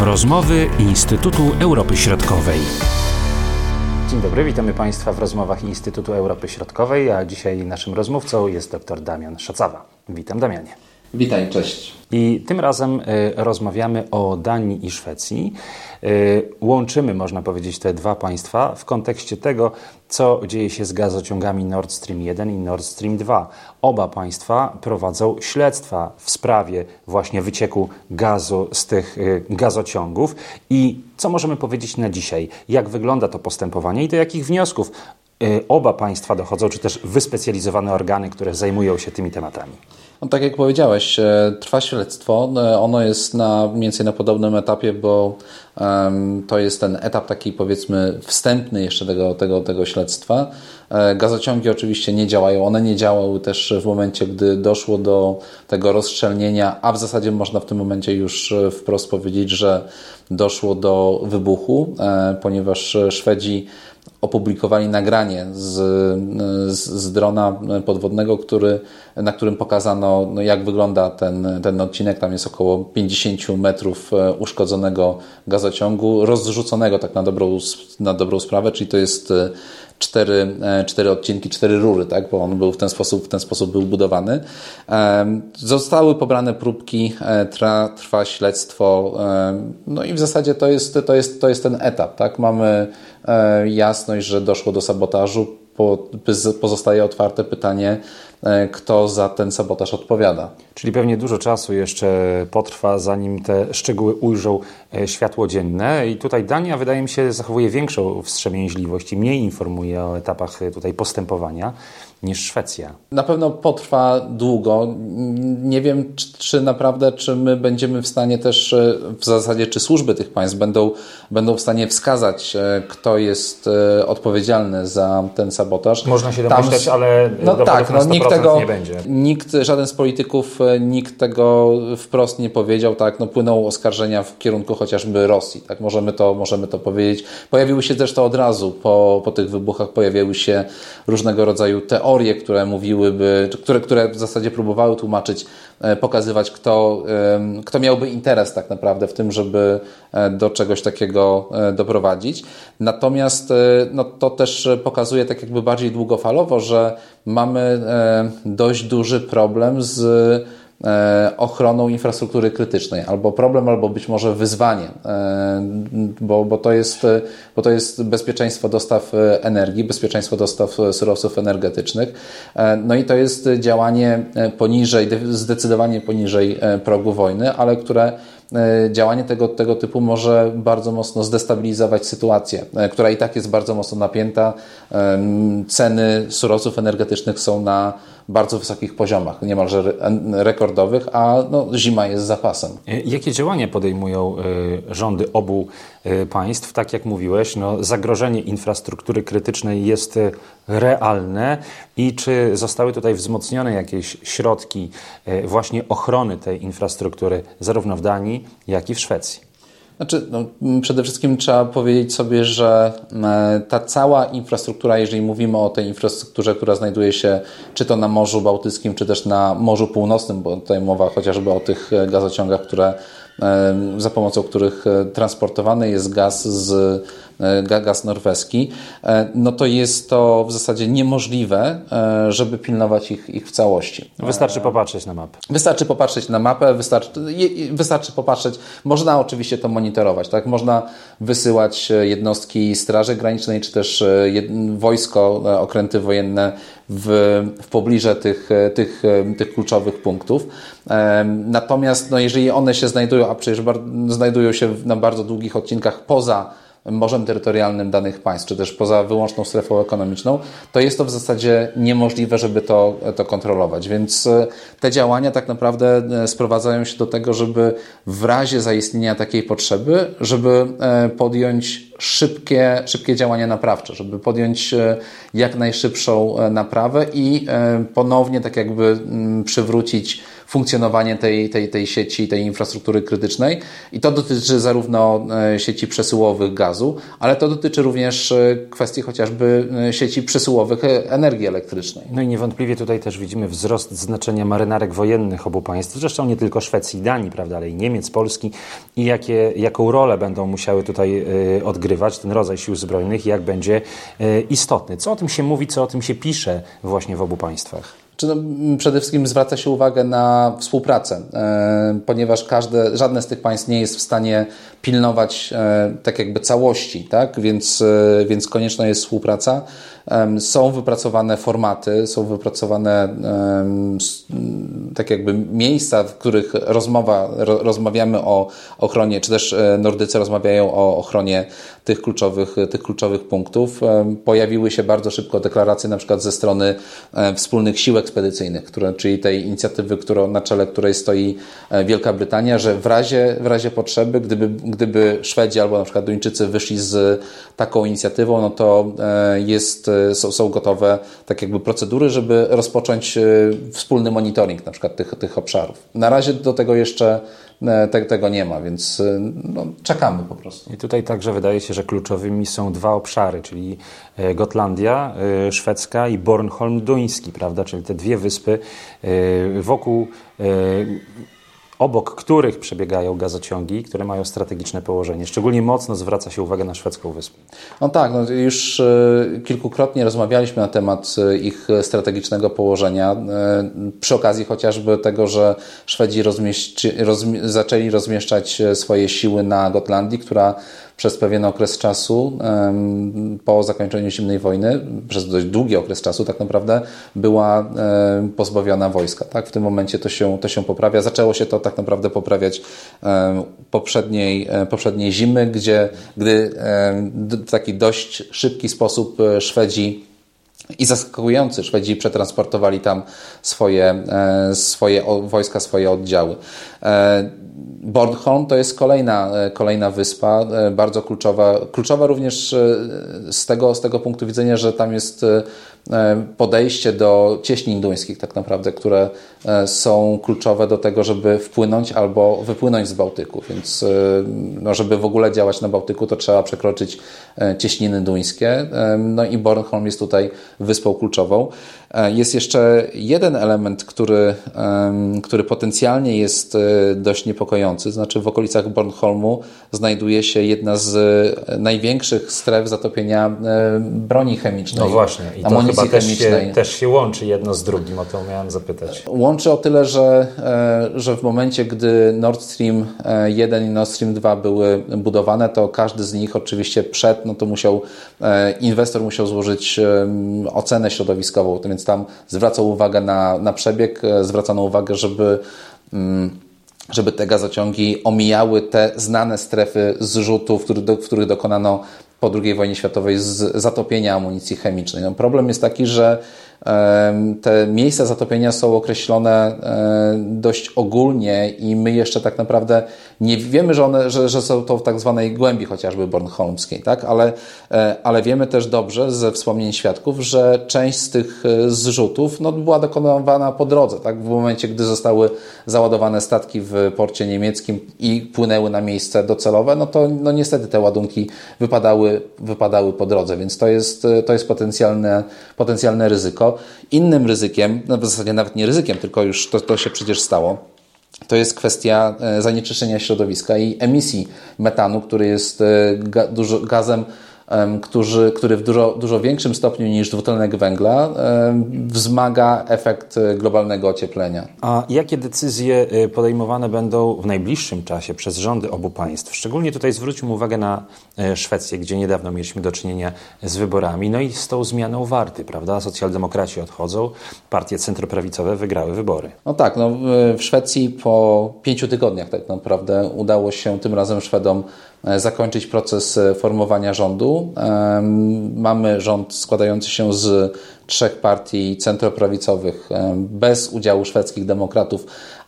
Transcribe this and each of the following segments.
Rozmowy Instytutu Europy Środkowej. Dzień dobry, witamy Państwa w rozmowach Instytutu Europy Środkowej, a dzisiaj naszym rozmówcą jest dr Damian Szacawa. Witam Damianie. Witaj, cześć. I tym razem y, rozmawiamy o Danii i Szwecji. Y, łączymy, można powiedzieć, te dwa państwa w kontekście tego, co dzieje się z gazociągami Nord Stream 1 i Nord Stream 2. Oba państwa prowadzą śledztwa w sprawie właśnie wycieku gazu z tych y, gazociągów. I co możemy powiedzieć na dzisiaj? Jak wygląda to postępowanie i do jakich wniosków oba państwa dochodzą, czy też wyspecjalizowane organy, które zajmują się tymi tematami? No, tak jak powiedziałeś, e, trwa śledztwo. E, ono jest na, mniej więcej na podobnym etapie, bo um, to jest ten etap taki powiedzmy wstępny jeszcze tego, tego, tego śledztwa. E, gazociągi oczywiście nie działają. One nie działały też w momencie, gdy doszło do tego rozszczelnienia, a w zasadzie można w tym momencie już wprost powiedzieć, że doszło do wybuchu, ponieważ Szwedzi opublikowali nagranie z, z, z, drona podwodnego, który, na którym pokazano, no, jak wygląda ten, ten odcinek. Tam jest około 50 metrów e, uszkodzonego gazociągu, rozrzuconego tak na dobrą, na dobrą sprawę, czyli to jest e, cztery, e, cztery odcinki, cztery rury, tak? bo on był w ten sposób, w ten sposób był budowany. Zostały pobrane próbki, trwa, trwa śledztwo, no i w zasadzie to jest, to jest, to jest ten etap. Tak? Mamy jasność, że doszło do sabotażu, pozostaje otwarte pytanie, E, kto za ten sabotaż odpowiada. Czyli pewnie dużo czasu jeszcze potrwa, zanim te szczegóły ujrzą e, światło dzienne. I tutaj Dania, wydaje mi się, zachowuje większą wstrzemięźliwość i mniej informuje o etapach e, tutaj postępowania niż Szwecja. Na pewno potrwa długo. Nie wiem, czy, czy, naprawdę, czy my będziemy w stanie też, w zasadzie, czy służby tych państw będą, będą w stanie wskazać, kto jest odpowiedzialny za ten sabotaż. Można się domyślać, Tam, ale no tak, no, nikt tego, nie będzie. Nikt, żaden z polityków, e, nikt tego wprost nie powiedział, tak, no płyną oskarżenia w kierunku chociażby Rosji, tak, możemy to, możemy to powiedzieć. Pojawiły się zresztą od razu po, po tych wybuchach, pojawiały się różnego rodzaju teorie, które mówiłyby, które, które w zasadzie próbowały tłumaczyć, pokazywać, kto, kto miałby interes tak naprawdę w tym, żeby e, do czegoś takiego doprowadzić. Natomiast no, to też pokazuje tak jakby bardziej długofalowo, że mamy e, dość duży problem z e, ochroną infrastruktury krytycznej, albo problem, albo być może wyzwanie, e, bo, bo, to jest, bo to jest bezpieczeństwo dostaw energii, bezpieczeństwo dostaw surowców energetycznych. No i to jest działanie poniżej, zdecydowanie poniżej progu wojny, ale które E, działanie tego, tego typu może bardzo mocno zdestabilizować sytuację, e, która i tak jest bardzo mocno napięta. E, ceny surowców energetycznych są na bardzo wysokich poziomach, niemalże rekordowych, a no, zima jest zapasem. Jakie działania podejmują rządy obu państw? Tak jak mówiłeś, no, zagrożenie infrastruktury krytycznej jest realne i czy zostały tutaj wzmocnione jakieś środki właśnie ochrony tej infrastruktury zarówno w Danii, jak i w Szwecji. Znaczy, no, przede wszystkim trzeba powiedzieć sobie, że e, ta cała infrastruktura, jeżeli mówimy o tej infrastrukturze, która znajduje się czy to na Morzu Bałtyckim, czy też na Morzu Północnym, bo tutaj mowa chociażby o tych gazociągach, które za pomocą których e, transportowany jest gaz z e, gaz norweski, e, no to jest to w zasadzie niemożliwe, żeby pilnować ich, ich w całości. Wystarczy popatrzeć na mapę. Wystarczy popatrzeć na mapę, wystarczy, wystarczy popatrzeć, można oczywiście to monitorować, tak? Można wysyłać jednostki Straży Granicznej, czy też wojsko, okręty wojenne w, w pobliże tych, tych, tych kluczowych punktów. Natomiast no, jeżeli one się znajdują, a przecież znajdują się na bardzo długich odcinkach poza morzem terytorialnym danych państw, czy też poza wyłączną strefą ekonomiczną, to jest to w zasadzie niemożliwe, żeby to, to kontrolować. Więc e, te działania tak naprawdę e, sprowadzają się do tego, żeby w razie zaistnienia takiej potrzeby, żeby e, podjąć szybkie, szybkie działania naprawcze, żeby podjąć jak najszybszą naprawę i ponownie tak jakby mm, przywrócić funkcjonowanie tej, tej, tej sieci, tej infrastruktury krytycznej. I to dotyczy zarówno e, sieci przesyłowych gazu, ale to dotyczy również e, kwestii chociażby e, sieci przesyłowych energii elektrycznej. No i niewątpliwie tutaj też widzimy wzrost znaczenia marynarek wojennych obu państw, zresztą nie tylko Szwecji i Danii, prawda, ale i Niemiec, Polski i jakie, jaką rolę będą musiały tutaj odgrywać ten rodzaj sił zbrojnych i jak będzie istotny. Co o tym się mówi, co o tym się pisze właśnie w obu państwach? Czy no, przede wszystkim zwraca się uwagę na współpracę, e, ponieważ każde, żadne z tych państw nie jest w stanie pilnować e, tak jakby całości, tak? Więc, e, więc konieczna jest współpraca. Są wypracowane formaty, są wypracowane tak jakby miejsca, w których rozmowa, rozmawiamy o ochronie, czy też Nordycy rozmawiają o ochronie tych kluczowych, tych kluczowych punktów. Pojawiły się bardzo szybko deklaracje na przykład ze strony wspólnych sił ekspedycyjnych, które, czyli tej inicjatywy, którą, na czele której stoi Wielka Brytania, że w razie, w razie potrzeby, gdyby gdyby Szwedzi albo na przykład Duńczycy wyszli z taką inicjatywą, no to e, jest, e, są, są gotowe tak jakby procedury, żeby rozpocząć e, wspólny monitoring na przykład tych, tych obszarów. Na razie do tego jeszcze te, tego nie ma, więc no, czekamy po prostu. I tutaj także wydaje się, że kluczowymi są dwa obszary, czyli Gotlandia szwedzka i Bornholm duński, prawda? Czyli te dwie wyspy wokół obok których przebiegają gazociągi, które mają strategiczne położenie. Szczególnie mocno zwraca się uwagę na szwedzką wyspę. No tak, no już e, kilkukrotnie rozmawialiśmy na temat e, ich strategicznego położenia. E, przy okazji chociażby tego, że Szwedzi rozmieści, rozmi zaczęli rozmieszczać swoje siły na Gotlandii, która przez pewien okres czasu po zakończeniu zimnej wojny, przez dość długi okres czasu tak naprawdę była pozbawiona wojska. Tak? W tym momencie to się, to się poprawia. Zaczęło się to tak naprawdę poprawiać poprzedniej, e, poprzedniej zimy, gdzie gdy w taki dość szybki sposób e, Szwedzi i zaskakujący, Szwedzi przetransportowali tam swoje, e, swoje wojska, swoje oddziały. Bornholm to jest kolejna, e, kolejna wyspa, e, bardzo kluczowa, kluczowa również e, z tego, z tego punktu widzenia, że tam jest podejście do cieśnin duńskich tak naprawdę, które są kluczowe do tego, żeby wpłynąć albo wypłynąć z Bałtyku. Więc no, żeby w ogóle działać na Bałtyku, to trzeba przekroczyć cieśniny duńskie. No i Bornholm jest tutaj wyspą kluczową. Jest jeszcze jeden element, który, który potencjalnie jest dość niepokojący znaczy w okolicach Bornholmu znajduje się jedna z e, największych stref zatopienia e, broni chemicznej. No właśnie, i to chyba też się, też się, łączy jedno z drugim, o to miałem zapytać. Łączy o tyle, że, e, że w momencie, gdy Nord Stream 1 i Nord Stream 2 były budowane, to każdy z nich oczywiście przed, no to musiał, inwestor musiał złożyć ocenę środowiskową, więc tam zwracał uwagę na, na przebieg, zwracano uwagę, żeby mm, żeby te gazociągi omijały te znane strefy zrzutów, w których dokonano po II wojnie światowej z zatopienia amunicji chemicznej. No, problem jest taki, że te miejsca zatopienia są określone dość ogólnie i my jeszcze tak naprawdę nie wiemy, że, one, że, że są to w tak zwanej głębi chociażby bornholmskiej, tak? ale, e, ale wiemy też dobrze ze wspomnień świadków, że część z tych e, zrzutów no, była dokonywana po drodze. Tak? W momencie, gdy zostały załadowane statki w porcie niemieckim i płynęły na miejsce docelowe, no to no, niestety te ładunki wypadały, wypadały po drodze, więc to jest, to jest potencjalne, potencjalne ryzyko. Innym ryzykiem, no w zasadzie nawet nie ryzykiem, tylko już to, to się przecież stało, to jest kwestia e, zanieczyszczenia środowiska i emisji metanu, który jest e, gazem który, który w dużo, dużo większym stopniu niż dwutlenek węgla wzmaga efekt e, globalnego ocieplenia. A jakie decyzje e, podejmowane będą w najbliższym czasie przez rządy obu państw? Szczególnie tutaj zwróćmy uwagę na e, Szwecję, gdzie niedawno mieliśmy do czynienia z wyborami, no i z tą zmianą warty, prawda? Socjaldemokraci odchodzą, partie centroprawicowe wygrały wybory. No tak, no w Szwecji po pięciu tygodniach tak naprawdę udało się tym razem Szwedom zakończyć proces e, formowania rządu. E, mamy rząd składający się z trzech partii centroprawicowych bez udziału szwedzkich demokratów,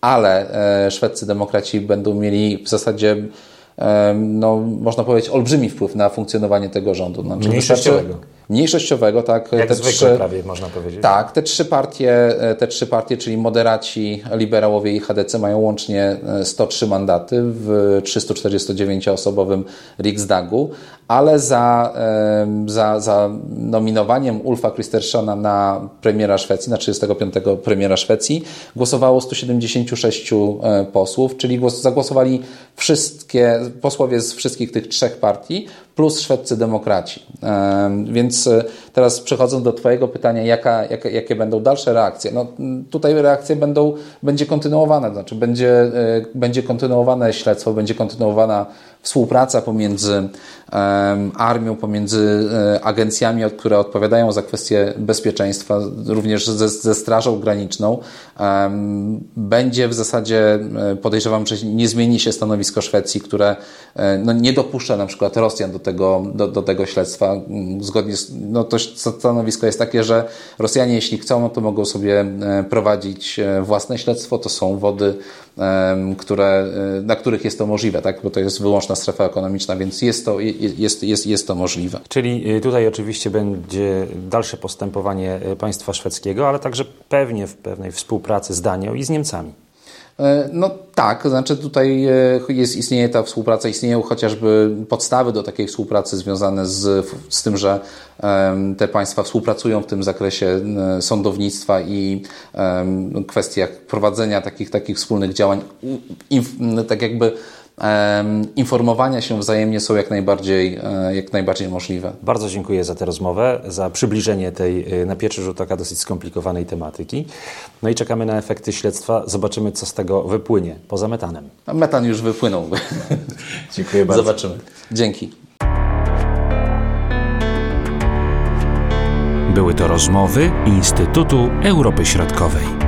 ale szwedzcy demokraci będą mieli w zasadzie no, można powiedzieć, olbrzymi wpływ na funkcjonowanie tego rządu. Znaczy, Mniejszościowego. Mniejszościowego, tak? Jak te zwykle trzy, prawie można powiedzieć. Tak, te trzy partie, te trzy partie, czyli moderaci, liberałowie i HDC mają łącznie 103 mandaty w 349-osobowym Riksdagu, ale za, za, za nominowaniem Ulfa Kristerssona na premiera Szwecji, na 35. premiera Szwecji, głosowało 176 e, posłów, czyli głos, zagłosowali wszystkie posłowie z wszystkich tych trzech partii, plus szwedzcy demokraci. Więc e, teraz przechodząc do Twojego pytania, jaka, jakie będą dalsze reakcje? No, tutaj reakcje będą, będzie kontynuowane, znaczy będzie, e, będzie kontynuowane śledztwo, będzie kontynuowana współpraca pomiędzy armią, pomiędzy e, agencjami, które odpowiadają za kwestie bezpieczeństwa, również ze, ze Strażą Graniczną, będzie w zasadzie, e, podejrzewam, że nie zmieni się stanowisko Szwecji, które e, no, nie dopuszcza na przykład Rosjan do tego, do, do tego śledztwa. Zgodnie z, no, to stanowisko jest takie, że Rosjanie, jeśli chcą, no, to mogą sobie prowadzić własne śledztwo. To są wody, które, na których jest to możliwe, tak? bo to jest wyłączna strefa ekonomiczna, więc jest to, jest, jest, jest to możliwe. Czyli y, tutaj oczywiście będzie dalsze postępowanie y, państwa szwedzkiego, ale także pewnie w pewnej współpracy z Danią i z Niemcami. E, no tak, znaczy tutaj e, jest, istnieje ta współpraca, istnieją chociażby podstawy do takiej współpracy związane z, z tym, że te państwa współpracują w tym zakresie e, sądownictwa i kwestiach prowadzenia takich, takich wspólnych działań, tak jakby informowania się wzajemnie są jak najbardziej, e, jak najbardziej możliwe. Bardzo dziękuję za tę rozmowę, za przybliżenie tej e, na pierwszy rzut oka dosyć skomplikowanej tematyki. No i czekamy na efekty śledztwa. Zobaczymy, co z tego wypłynie poza metanem. A metan już wypłynął. dziękuję bardzo. Zobaczymy. Dzięki. Były to rozmowy Instytutu Europy Środkowej.